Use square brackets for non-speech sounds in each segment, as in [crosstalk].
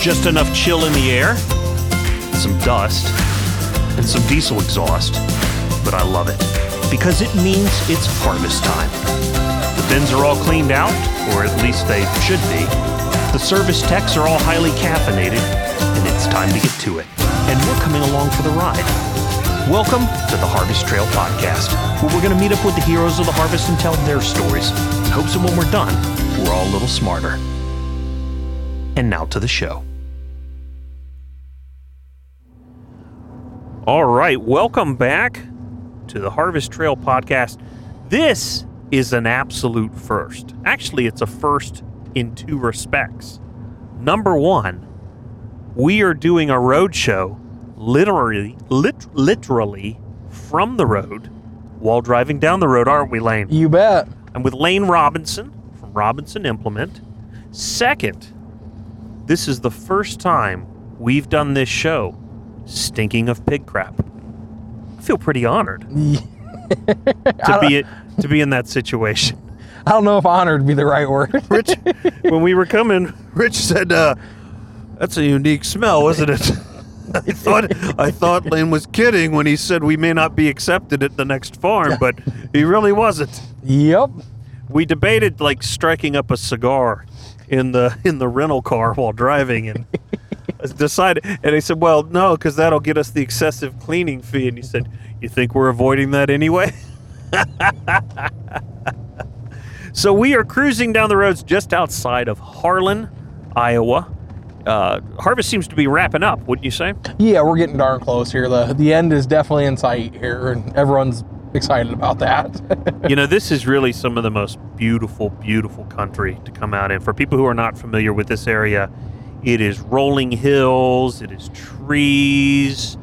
just enough chill in the air, some dust, and some diesel exhaust, but I love it because it means it's harvest time. The bins are all cleaned out, or at least they should be. The service techs are all highly caffeinated, and it's time to get to it. And we're coming along for the ride. Welcome to the Harvest Trail Podcast, where we're going to meet up with the heroes of the harvest and tell their stories. In hopes that when we're done, we're all a little smarter. And now to the show. All right, welcome back to the Harvest Trail Podcast. This is an absolute first. Actually, it's a first in two respects. Number one, we are doing a road show literally lit- literally from the road while driving down the road, aren't we, Lane? You bet. I'm with Lane Robinson from Robinson Implement. Second, this is the first time we've done this show stinking of pig crap. I feel pretty honored [laughs] to be to be in that situation. [laughs] I don't know if honored would be the right word. [laughs] Rich, when we were coming, Rich said, uh, "That's a unique smell, isn't it?" I thought I thought Lane was kidding when he said we may not be accepted at the next farm, but he really wasn't. yep. We debated like striking up a cigar in the in the rental car while driving, and decided. And he said, "Well, no, because that'll get us the excessive cleaning fee." And he said, "You think we're avoiding that anyway?" [laughs] so we are cruising down the roads just outside of Harlan, Iowa. Uh, harvest seems to be wrapping up, wouldn't you say? Yeah, we're getting darn close here. The the end is definitely in sight here, and everyone's excited about that. [laughs] you know, this is really some of the most beautiful, beautiful country to come out in. For people who are not familiar with this area, it is rolling hills, it is trees,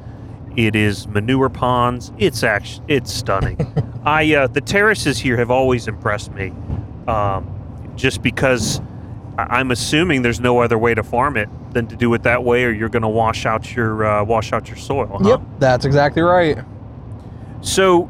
it is manure ponds. It's actually it's stunning. [laughs] I uh, the terraces here have always impressed me, um, just because I- I'm assuming there's no other way to farm it than to do it that way, or you're going to wash out your uh, wash out your soil. huh? yep, that's exactly right. So,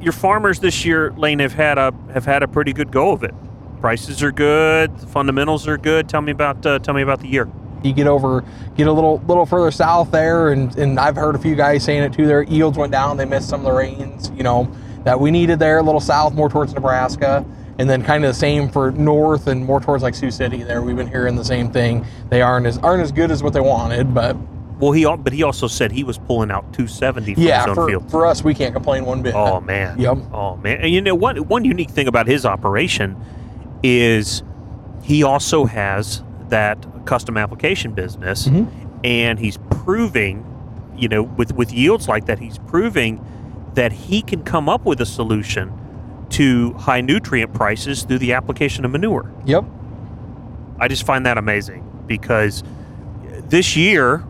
your farmers this year, Lane, have had a have had a pretty good go of it. Prices are good, the fundamentals are good. Tell me about uh, tell me about the year. You get over, get a little little further south there, and and I've heard a few guys saying it too. Their yields went down. They missed some of the rains, you know, that we needed there. A little south, more towards Nebraska, and then kind of the same for north and more towards like Sioux City. There, we've been hearing the same thing. They aren't as aren't as good as what they wanted, but Well, he but he also said he was pulling out 270 from yeah, his own for, field. for us, we can't complain one bit. Oh man. Yep. Oh man. And you know one one unique thing about his operation is he also has that custom application business Mhm. and he's proving, you know, with with yields like that, he's proving that he can come up with a solution to high nutrient prices through the application of manure. Yep. I just find that amazing because this year,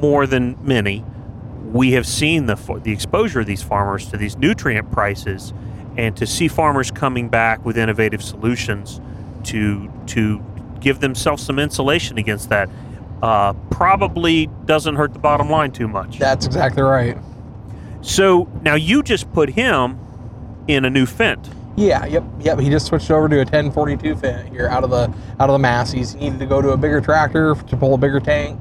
more than many, we have seen the the exposure of these farmers to these nutrient prices, and to see farmers coming back with innovative solutions to to give themselves some insulation against that uh, probably doesn't hurt the bottom line too much. That's exactly right. So now you just put him in a new Fendt. Yeah, yep, yep. He just switched over to a 1042 Fendt here out of the out of the Massey's. He needed to go to a bigger tractor to pull a bigger tank.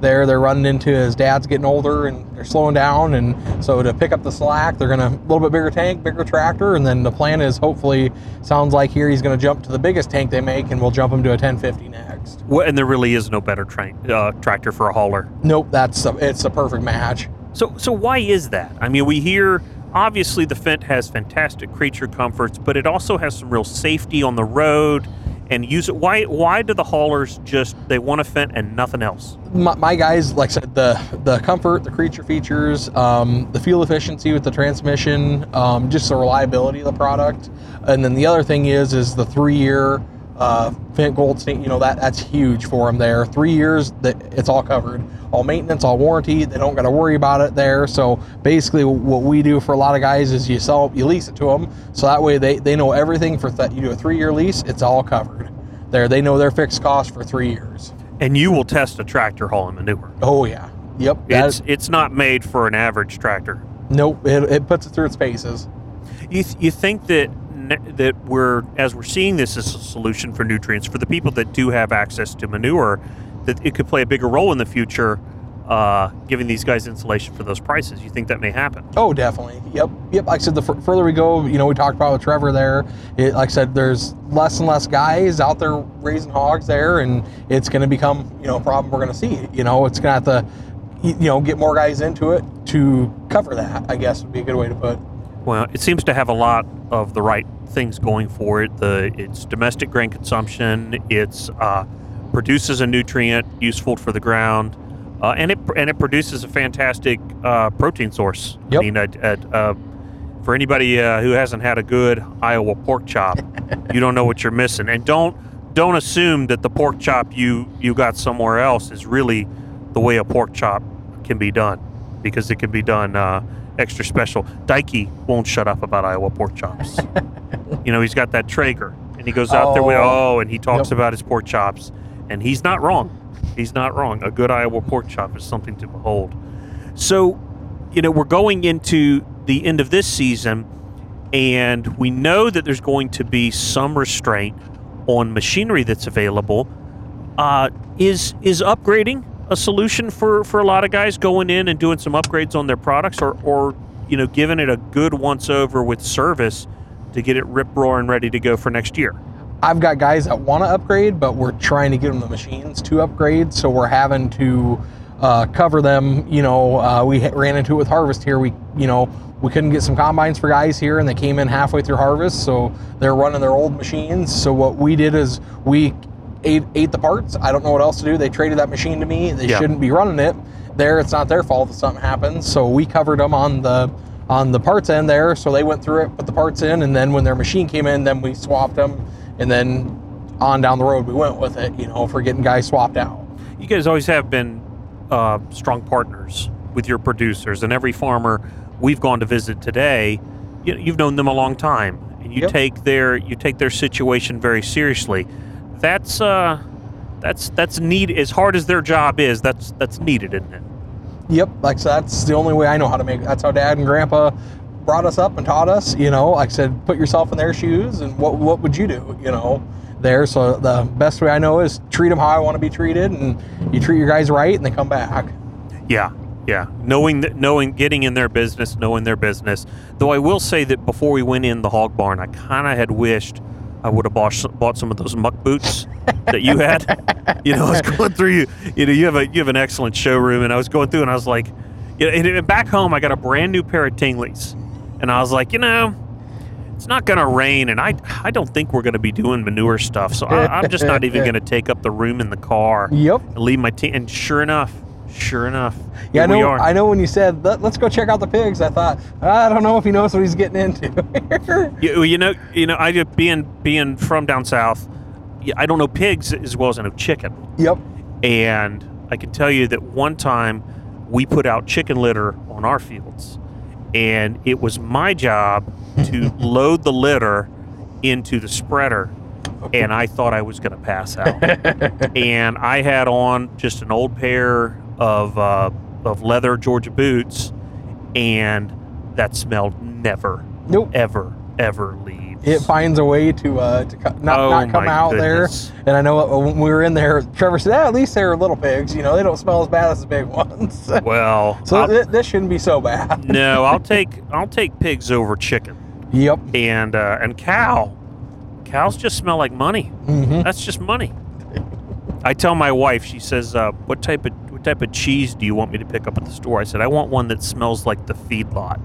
There, they're running into his dad's getting older and they're slowing down, and so to pick up the slack, they're gonna a little bit bigger tank, bigger tractor, and then the plan is hopefully sounds like here he's gonna jump to the biggest tank they make, and we'll jump him to a 1050 next. Well, and there really is no better train, uh, tractor for a hauler. Nope, that's a, it's a perfect match. So, so why is that? I mean, we hear obviously the Fendt has fantastic creature comforts, but it also has some real safety on the road and use it. Why? Why do the haulers just they want a Fendt and nothing else? my, my guys, like I said, the the comfort, the creature features, um, the fuel efficiency with the transmission, um, just the reliability of the product, and then the other thing is is the three year uh, Fendt Gold Star. You know that that's huge for them there. Three years that it's all covered, all maintenance, all warranty. They don't got to worry about it there. So basically, what we do for a lot of guys is you sell, you lease it to them, so that way they they know everything for that. You do a three year lease, it's all covered. There, they know their fixed cost for three years. And you will test a tractor hauling manure. Oh yeah, yep. It's it's not made for an average tractor. Nope, it, it puts it through its paces. You, th- you think that that we're as we're seeing this as a solution for nutrients for the people that do have access to manure that it could play a bigger role in the future, uh, giving these guys insulation for those prices. You think that may happen? Oh, definitely. Yep, yep. Like I said, the f- further we go, you know, we talked about with Trevor there. It, like I said, there's less and less guys out there raising hogs there, and it's going to become, you know, a problem we're going to see. You know, it's going to have to, you know, get more guys into it to cover that. I guess would be a good way to put. Well, it seems to have a lot of the right things going for it. The it's domestic grain consumption. It's uh, produces a nutrient useful for the ground, uh, and it and it produces a fantastic uh, protein source. Yep. I mean, at, at, uh, for anybody uh, who hasn't had a good Iowa pork chop, [laughs] you don't know what you're missing. And don't don't assume that the pork chop you you got somewhere else is really the way a pork chop can be done, because it can be done uh, extra special. Dikey won't shut up about Iowa pork chops. [laughs] you know, he's got that Traeger, and he goes out there with Oh. oh, and he talks Yep. about his pork chops, and he's not wrong. He's not wrong. A good Iowa pork chop is something to behold. So, you know, we're going into the end of this season, and we know that there's going to be some restraint on machinery that's available. Uh, is is upgrading a solution for for a lot of guys going in and doing some upgrades on their products, or or you know, giving it a good once over with service to get it rip roaring ready to go for next year? I've got guys that want to upgrade, but we're trying to get them the machines to upgrade, so we're having to uh, cover them. You know, uh, we ran into it with harvest here. We, you know, we couldn't get some combines for guys here, and they came in halfway through harvest, so they're running their old machines. So what we did is we ate, ate the parts. I don't know what else to do. They traded that machine to me. They Yeah. shouldn't be running it. There, it's not their fault if something happens. So we covered them on the on the parts end there. So they went through it, put the parts in, and then when their machine came in, then we swapped them, and then on down the road we went with it. You know, for getting guys swapped out. you guys always have been uh, strong partners with your producers, and every farmer we've gone to visit today, you, you've known them a long time, and you Yep. take their you take their situation very seriously. That's uh, that's that's need as hard as their job is. That's that's needed, isn't it? Yep, like so that's the only way I know how to make. That's how Dad and Grandpa brought us up and taught us. You know, like I said, put yourself in their shoes, and what what would you do? You know, there. So the best way I know is treat them how I want to be treated, and you treat your guys right, and they come back. Yeah, yeah. Knowing that, knowing, getting in their business, knowing their business. Though I will say that before we went in the hog barn, I kind of had wished I would have bought, bought some of those muck boots that you had. you know, I was [laughs] going through you. You know, you have a you have an excellent showroom, and I was going through, and I was like, you know, and, back home, I got a brand new pair of Tinglies, and I was like, you know. It's not going to rain, and I I don't think we're going to be doing manure stuff, so I, I'm just not even [laughs] going to take up the room in the car Yep. and leave my team. And sure enough, sure enough, Yeah, I know. are. I know when you said Let, let's go check out the pigs. I thought I don't know if he knows what he's getting into. [laughs] You, you know, you know, I being being from down south, I don't know pigs as well as I know chicken. yep. And I can tell you that one time we put out chicken litter on our fields, and it was my job to [laughs] load the litter into the spreader, and I thought I was going to pass out. [laughs] and I had on just an old pair of uh, of leather Georgia boots, and that smelled never, Nope. ever, ever leaves. It finds a way to uh, to co- not, Oh not come out goodness. there. And I know uh, when we were in there, Trevor said, "Ah, "At least they're little pigs. You know, they don't smell as bad as the big [laughs] ones." Well, [laughs] so th- this shouldn't be so bad. [laughs] no, I'll take I'll take pigs over chicken Yep. and uh, and cow. Cows just smell like money. hmm That's just money. I tell my wife, she says, uh, "What type of type of cheese do you want me to pick up at the store?" I said, "I want one that smells like the feedlot."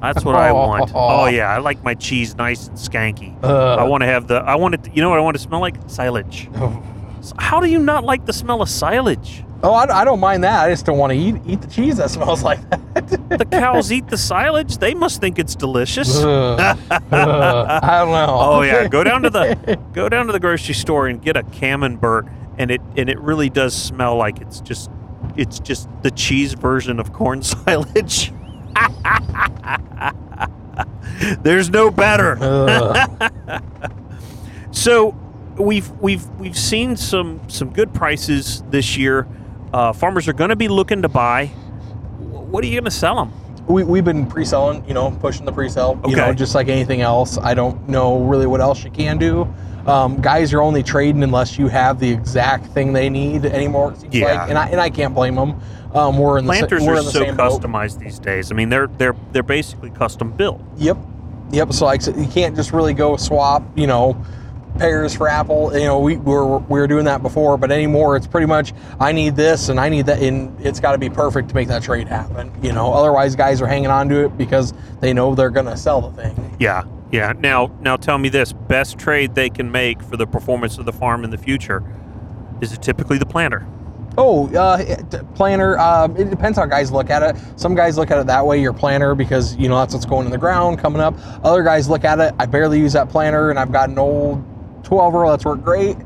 That's what I [laughs] want. Oh yeah, I like my cheese nice and skanky. Uh, I want to have the. I want it. You know what I want to smell like? Silage. [laughs] How do you not like the smell of silage? Oh, I, I don't mind that. I just don't want to eat eat the cheese that [laughs] smells like that. The cows eat the silage. They must think it's delicious. Ugh. Ugh. I don't know. Oh yeah, go down to the go down to the grocery store and get a camembert, and it and it really does smell like it's just it's just the cheese version of corn [laughs] silage. [laughs] There's no better. [laughs] So we've we've we've seen some some good prices this year. Uh, farmers are going to be looking to buy. What are you going to sell them? we, we've been pre-selling, you know, pushing the pre-sell, you know, Okay. just like anything else. I don't know really what else you can do. Um, guys are only trading unless you have the exact thing they need anymore. Seems Yeah. like. and I and I can't blame them. Um, we're in the Planters we're are in the so same boat. customized these days. I mean, they're they're they're basically custom built. Yep, yep. So like you can't just really go swap, you know, Pairs for apple. You know, we we were we were doing that before, but anymore it's pretty much I need this and I need that, and it's got to be perfect to make that trade happen. You know, otherwise guys are hanging on to it because they know they're gonna sell the thing. Yeah, yeah. Now, now tell me this: best trade they can make for the performance of the farm in the future is it typically the planter? Oh, uh, it- planner. Um, it depends how guys look at it. Some guys look at it that way, your planter, because you know that's what's going in the ground coming up. Other guys look at it. I barely use that planter, and I've got an old 12 row that's worked great.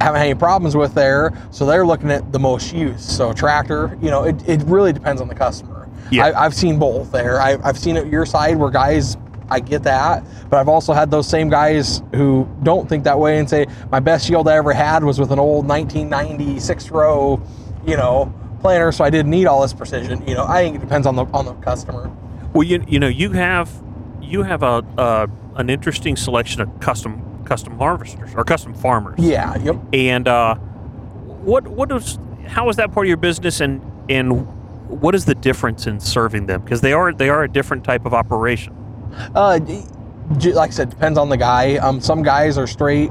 Haven't had any problems with there, so they're looking at the most use. So tractor, you know, it, it really depends on the customer. Yeah. I, I've seen both there. I, I've seen it your side where guys. I get that, but I've also had those same guys who don't think that way and say my best yield I ever had was with an old 1996 row, you know, planter, so I didn't need all this precision. You know, I think it depends on the on the customer. Well, you you know you have you have a uh, an interesting selection of custom custom harvesters or custom farmers. Yeah. Yep. And uh, what what is how is that part of your business and and what is the difference in serving them because they are they are a different type of operation. Uh, like I said, depends on the guy. Um, some guys are straight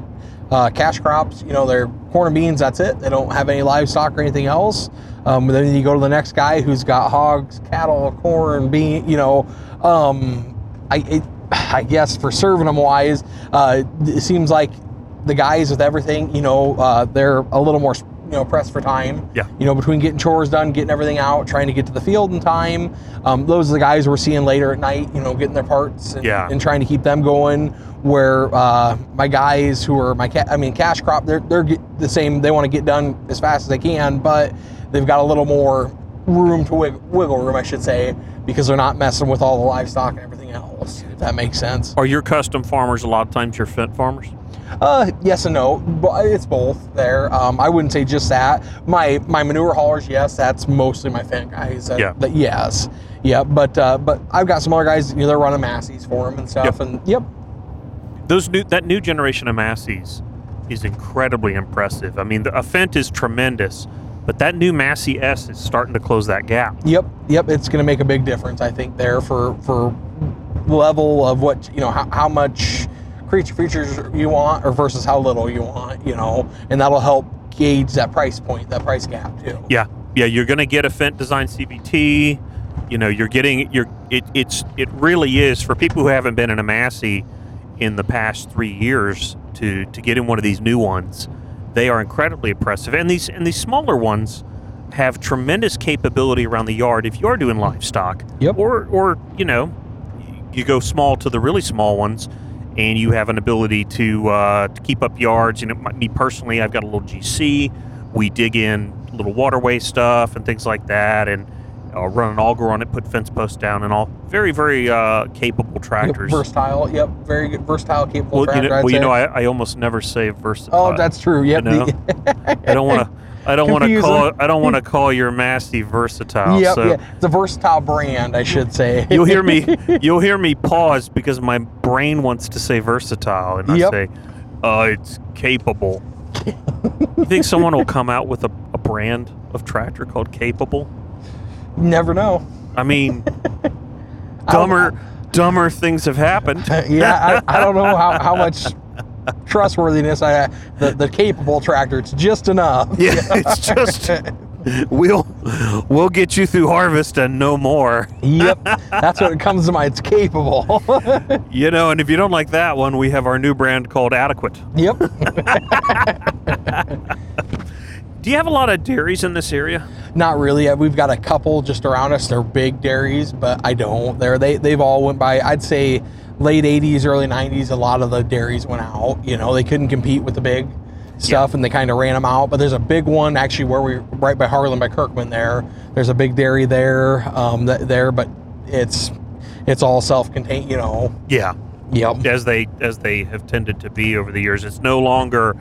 uh, cash crops. You know, they're corn and beans. That's it. They don't have any livestock or anything else. Um, then you go to the next guy who's got hogs, cattle, corn, bean. You know, um, I it, I guess for serving them wise, uh, it seems like the guys with everything. You know, uh, they're a little more you know pressed for time. Yeah. You know, between getting chores done, getting everything out, trying to get to the field in time. Um, those are the guys we're seeing later at night. You know, getting their parts and, Yeah. and trying to keep them going. Where uh, my guys who are my ca- I mean cash crop, they're they're the same. They want to get done as fast as they can, but they've got a little more room to wiggle, wiggle room, I should say, because they're not messing with all the livestock and everything else. If that makes sense. Are your custom farmers a lot of times your Fendt farmers? Uh, yes and no, but it's both there. Um, I wouldn't say just that. My my manure haulers, yes, that's mostly my Fendt guys. That, Yeah. that- yes, yeah, but uh, but I've got some other guys. You know, they're running Massey's for them and stuff. Yep. And yep, Those new that new generation of Massey's is incredibly impressive. I mean, the, a Fendt is tremendous, but that new Massey S is starting to close that gap. yep, yep. It's going to make a big difference, I think, there for for level of what you know how, how much creature features you want or versus how little you want. You know, and that'll help gauge that price point, that price gap too. Yeah, yeah, you're going to get a Fendt design CVT. You know, you're getting you're it, it's it really is for people who haven't been in a Massey in the past three years to to get in one of these new ones. They are incredibly impressive, and these and these smaller ones have tremendous capability around the yard if you are doing livestock. Yep. Or or you know, you go small to the really small ones, and you have an ability to uh, to keep up yards. You know, my- me personally, I've got a little GC. We dig in little waterway stuff and things like that, and uh, run an auger on it, put fence posts down, and all. Very very uh, capable Yep, tractors. versatile. Yep, very good, versatile, capable well, you tractor. know, I'd well, you know, I, I almost never say versatile. Oh, that's true. Yep. you know? [laughs] I don't want to. I don't want to call. I don't want to [laughs] call your Massey versatile. yep, so yeah. It's a versatile brand, I should say. you'll hear me. [laughs] You'll hear me pause because my brain wants to say versatile, and I say, "Uh, it's capable." you think someone will come out with a, a brand of tractor called capable? Never know. I mean, [laughs] I dumber, dumber things have happened. yeah, I, I don't know how, how much trustworthiness I the, the capable tractor. It's just enough. [laughs] Yeah, it's just [laughs] we'll we'll get you through harvest and no more. Yep, [laughs] that's what it comes to mind. It's capable. You know, and if you don't like that one, we have our new brand called Adequate. yep. Do you have a lot of dairies in this area? Not really. We've got a couple just around us. They're big dairies, but I don't. They're they they've all went by. I'd say late '80s, early '90s. A lot of the dairies went out. You know, they couldn't compete with the big stuff, and they kind of ran them out. But there's a big one actually where we right by Harlan by Kirkman. There, there's a big dairy there. Um, th- there, but it's it's all self-contained. You know. Yeah. Yep. As they as they have tended to be over the years. It's no longer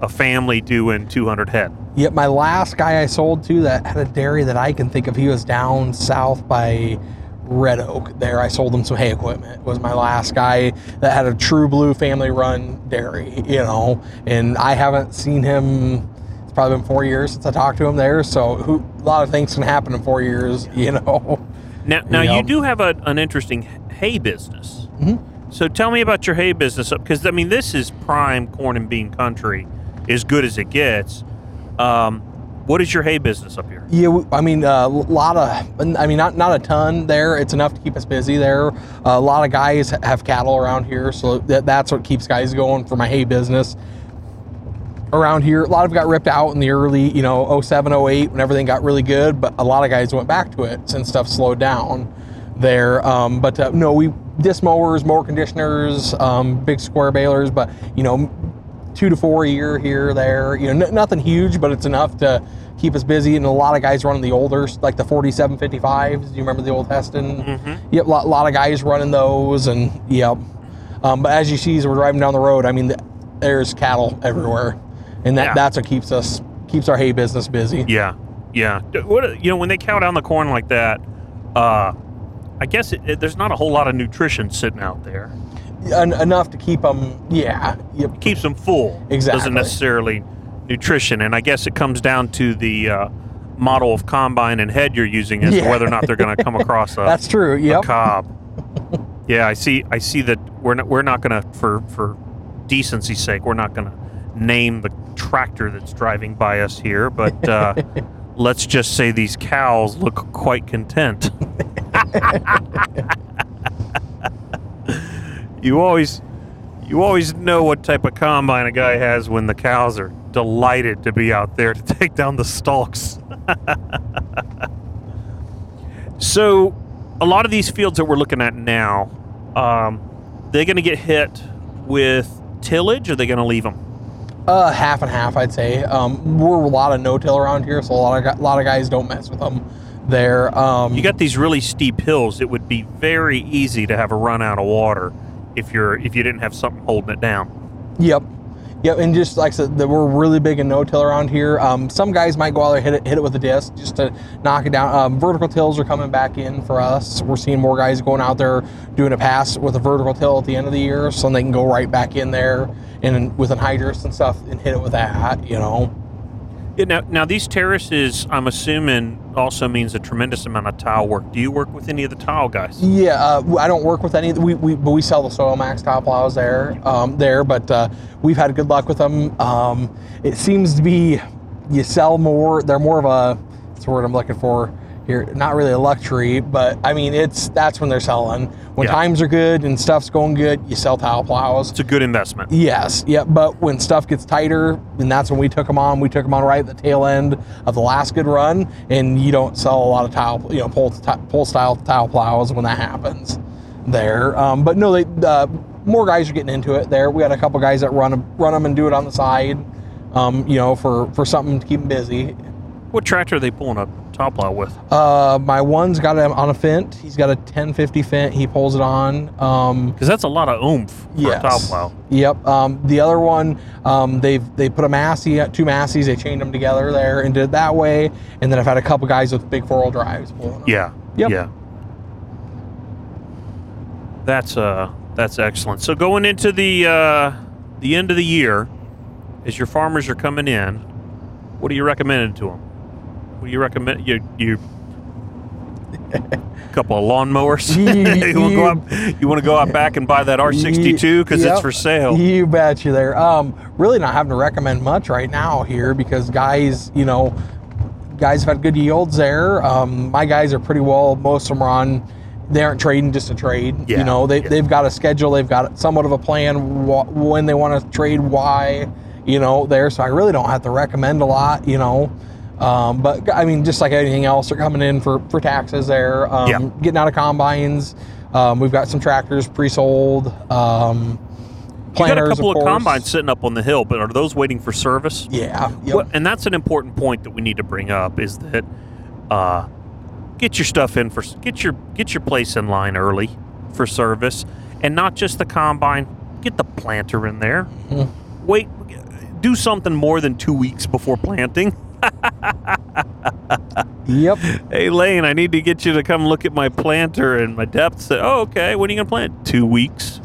a family doing 200 head. Yep, my last guy I sold to that had a dairy that I can think of, he was down south by Red Oak. There, I sold them some hay equipment. Was my last guy that had a true blue family run dairy, you know. And I haven't seen him. It's probably been four years since I talked to him there. So who, a lot of things can happen in four years, [laughs] you know. Now, now Yeah. you do have a, an interesting hay business. Mhm. So tell me about your hay business, because I mean this is prime corn and bean country, as good as it gets. Um, what is your hay business up here? Yeah, I mean, a lot of, I mean, not not a ton there. It's enough to keep us busy there. a lot of guys have cattle around here, so that, that's what keeps guys going for my hay business. Around here, a lot of got ripped out in the early, you know, 07, 08 when everything got really good, but a lot of guys went back to it since stuff slowed down there. Um, but uh, no, we disc mowers, mower conditioners, um, big square balers, but you know, two to four a year here, there. You know, n- nothing huge, but it's enough to keep us busy. And a lot of guys running the older, like the 4755s. Do you remember the old Hesston? Mm-hmm. Yep, a lot, lot of guys running those, and yep. Um, but as you see, as we're driving down the road, I mean, th- there's cattle everywhere, and that, Yeah. that's what keeps us keeps our hay business busy. Yeah, yeah. What you know when they cow down the corn like that, uh, I guess it, it- there's not a whole lot of nutrition sitting out there. En- enough to keep them, yeah, yep, keeps them full. Exactly. Doesn't necessarily nutrition, and I guess it comes down to the uh, model of combine and head you're using as to whether or not they're going to come [laughs] across a, that's true. a Yep. cob. Yeah, I see. I see that we're not. We're not going to, for for decency's sake, we're not going to name the tractor that's driving by us here, but. Uh, [laughs] Let's just say these cows look quite content. [laughs] you always you always know what type of combine a guy has when the cows are delighted to be out there to [laughs] take down the stalks. [laughs] so, a lot of these fields that we're looking at now, um, they're going to get hit with tillage, or they going to leave them? Uh, half and half, I'd say. Um, we're a lot of no-till around here, so a lot of gu- lot of guys don't mess with them. There, um, You got these really steep hills. It would be very easy to have a run out of water if you're if you didn't have something holding it down. Yep. Yep, and just like I said, we're really big in no-till around here. Um, some guys might go out there hit it, hit it with a disc just to knock it down. Um, vertical tills are coming back in for us. We're seeing more guys going out there doing a pass with a vertical till at the end of the year, so they can go right back in there and with an anhydrous and stuff and hit it with that. You know. Yeah, now, now these terraces, I'm assuming, also means a tremendous amount of tile work. Do you work with any of the tile guys? Yeah, uh, I don't work with any. We, we but we sell the Soil Max tile plows there, um, there. But uh, we've had good luck with them. Um, it seems to be you sell more. They're more of a. That's the word I'm looking for here. Not really a luxury, but I mean it's that's when they're selling. When Yeah. times are good and stuff's going good, you sell tile plows. It's a good investment. Yes, yeah, but when stuff gets tighter, and that's when we took them on. We took them on right at the tail end of the last good run, and you don't sell a lot of tile, you know, pull pull style tile plows when that happens. There, um, but no, they uh, more guys are getting into it. There, we had a couple guys that run run them and do it on the side, um, you know, for for something to keep them busy. What tractor are they pulling a tile plow with? Uh, my one's got him on a Fendt. He's got a 1050 Fendt. He pulls it on. Um, Because that's a lot of oomph for Yes. a tile plow. Yep. Um, the other one, um, they've they put a massey, two masseys, they chained them together there and did it that way. And then I've had a couple guys with big four wheel drives pulling them. Yeah. Yep. Yeah. That's uh that's excellent. So going into the uh the end of the year, as your farmers are coming in, what are you recommending to them? What do you recommend? You you couple of lawnmowers. [laughs] You- want to go out, you want to go out back and buy that R62 because Yep. it's for sale. You bet you there. Um, really not having to recommend much right now here because guys, you know, guys have had good yields there. Um, my guys are pretty well. Most of them are on. They aren't trading just to trade. Yeah, You know, they, yeah. they've got a schedule. They've got somewhat of a plan wh- when they want to trade. Why, you know, there. So I really don't have to recommend a lot. You know. Um, but I mean, just like anything else, they're coming in for, for taxes there. Um, Yeah. Getting out of combines. Um, we've got some tractors pre-sold. Um, you got a couple of, course. combines sitting up on the hill, but are those waiting for service? Yeah. Yep. Well, and that's an important point that we need to bring up is that uh, get your stuff in for get your get your place in line early for service, and not just the combine. Get the planter in there. Mhm. Wait, do something more than two weeks before planting. Yep. Hey, Lane, I need to get you to come look at my planter and my depths. Oh, okay. When are you going to plant? Two weeks.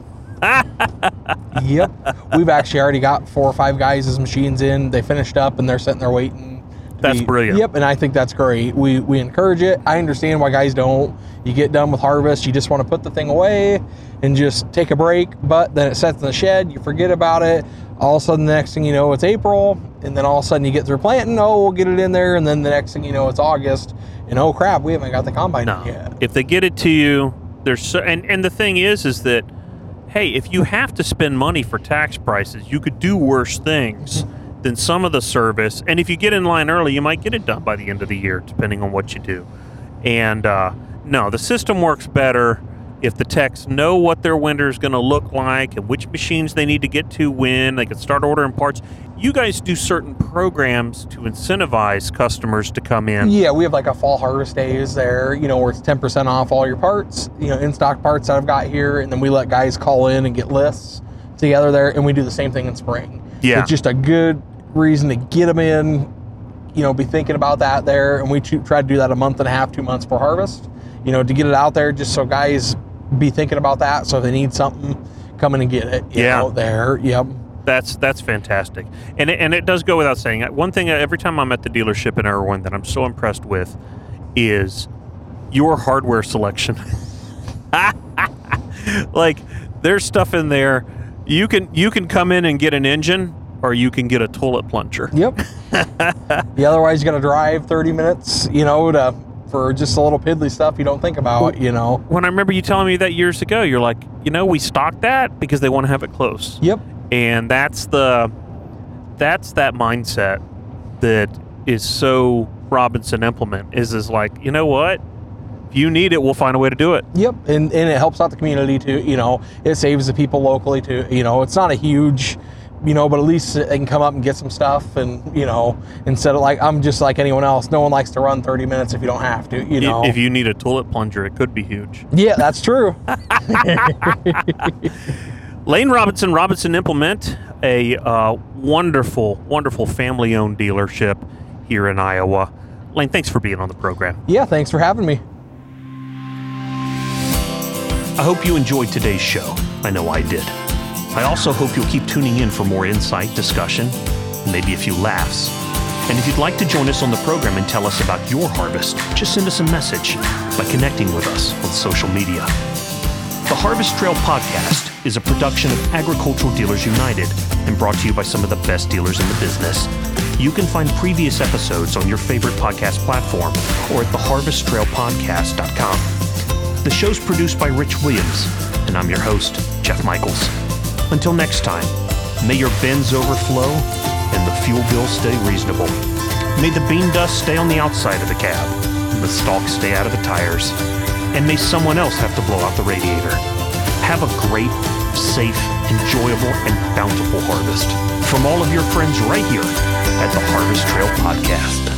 yep. We've actually already got four or five guys' machines in. They finished up and they're sitting there waiting. That's brilliant. Yep, and I think that's great. We we encourage it. I understand why guys don't. You get done with harvest, you just want to put the thing away and just take a break, but then it sits in the shed, you forget about it. All of a sudden, the next thing you know, it's April, and then all of a sudden you get through planting. Oh, we'll get it in there, and then the next thing you know, it's August, and oh crap, we haven't got the combine No. yet. If they get it to you, there's so, and and the thing is, is that hey, if you have to spend money for tax prices, you could do worse things than some of the service. And if you get in line early, you might get it done by the end of the year, depending on what you do. And uh, no, the system works better if the techs know what their winter is going to look like and which machines they need to get to when. They can start ordering parts. You guys do certain programs to incentivize customers to come in. Yeah, we have like a fall harvest days there, you know, where it's 10% off all your parts, you know, in stock parts that I've got here. And then we let guys call in and get lists together there. And we do the same thing in spring. Yeah. It's just a good reason to get them in, you know, be thinking about that there. And we try to do that a month and a half, two months for harvest, you know, to get it out there just so guys be thinking about that. So if they need something, come in and get it. Yeah. Know, there. Yep. That's that's fantastic, and it, and it does go without saying. One thing uh, every time I'm at the dealership in Irwin that I'm so impressed with is your hardware selection. [laughs] like there's stuff in there. You can you can come in and get an engine, or you can get a toilet plunger. Yep. [laughs] yeah, otherwise you got to drive 30 minutes, you know, to for just a little piddly stuff you don't think about, you know. When I remember you telling me that years ago, you're like, you know, we stock that because they want to have it close. Yep. and that's the that's that mindset that is so Robinson implement is is like you know what if you need it we'll find a way to do it Yep. And and it helps out the community too, you know. It saves the people locally too, you know. It's not a huge you know, but at least they can come up and get some stuff and, you know, instead of like I'm just like anyone else. No one likes to run 30 minutes if you don't have to, you know. if you need a toilet plunger it could be huge yeah, that's true. [laughs] [laughs] Lane Robinson Robinson Implement a uh, wonderful wonderful family owned dealership here in Iowa Lane thanks for being on the program yeah, thanks for having me. I hope you enjoyed today's show. I know I did. I also hope you'll keep tuning in for more insight, discussion, maybe a few laughs. And if you'd like to join us on the program and tell us about your harvest, just send us a message by connecting with us on social media. The Harvest Trail Podcast is a production of Agricultural Dealers United and brought to you by some of the best dealers in the business. You can find previous episodes on your favorite podcast platform or at theharvesttrailpodcast.com. The show's produced by Rich Williams, and I'm your host, Jeff Michaels. Until next time, may your bins overflow and the fuel bill stay reasonable. May the bean dust stay on the outside of the cab and the stalks stay out of the tires. And may someone else have to blow out the radiator. Have a great, safe, enjoyable, and bountiful harvest. From all of your friends right here at the Harvest Trail Podcast.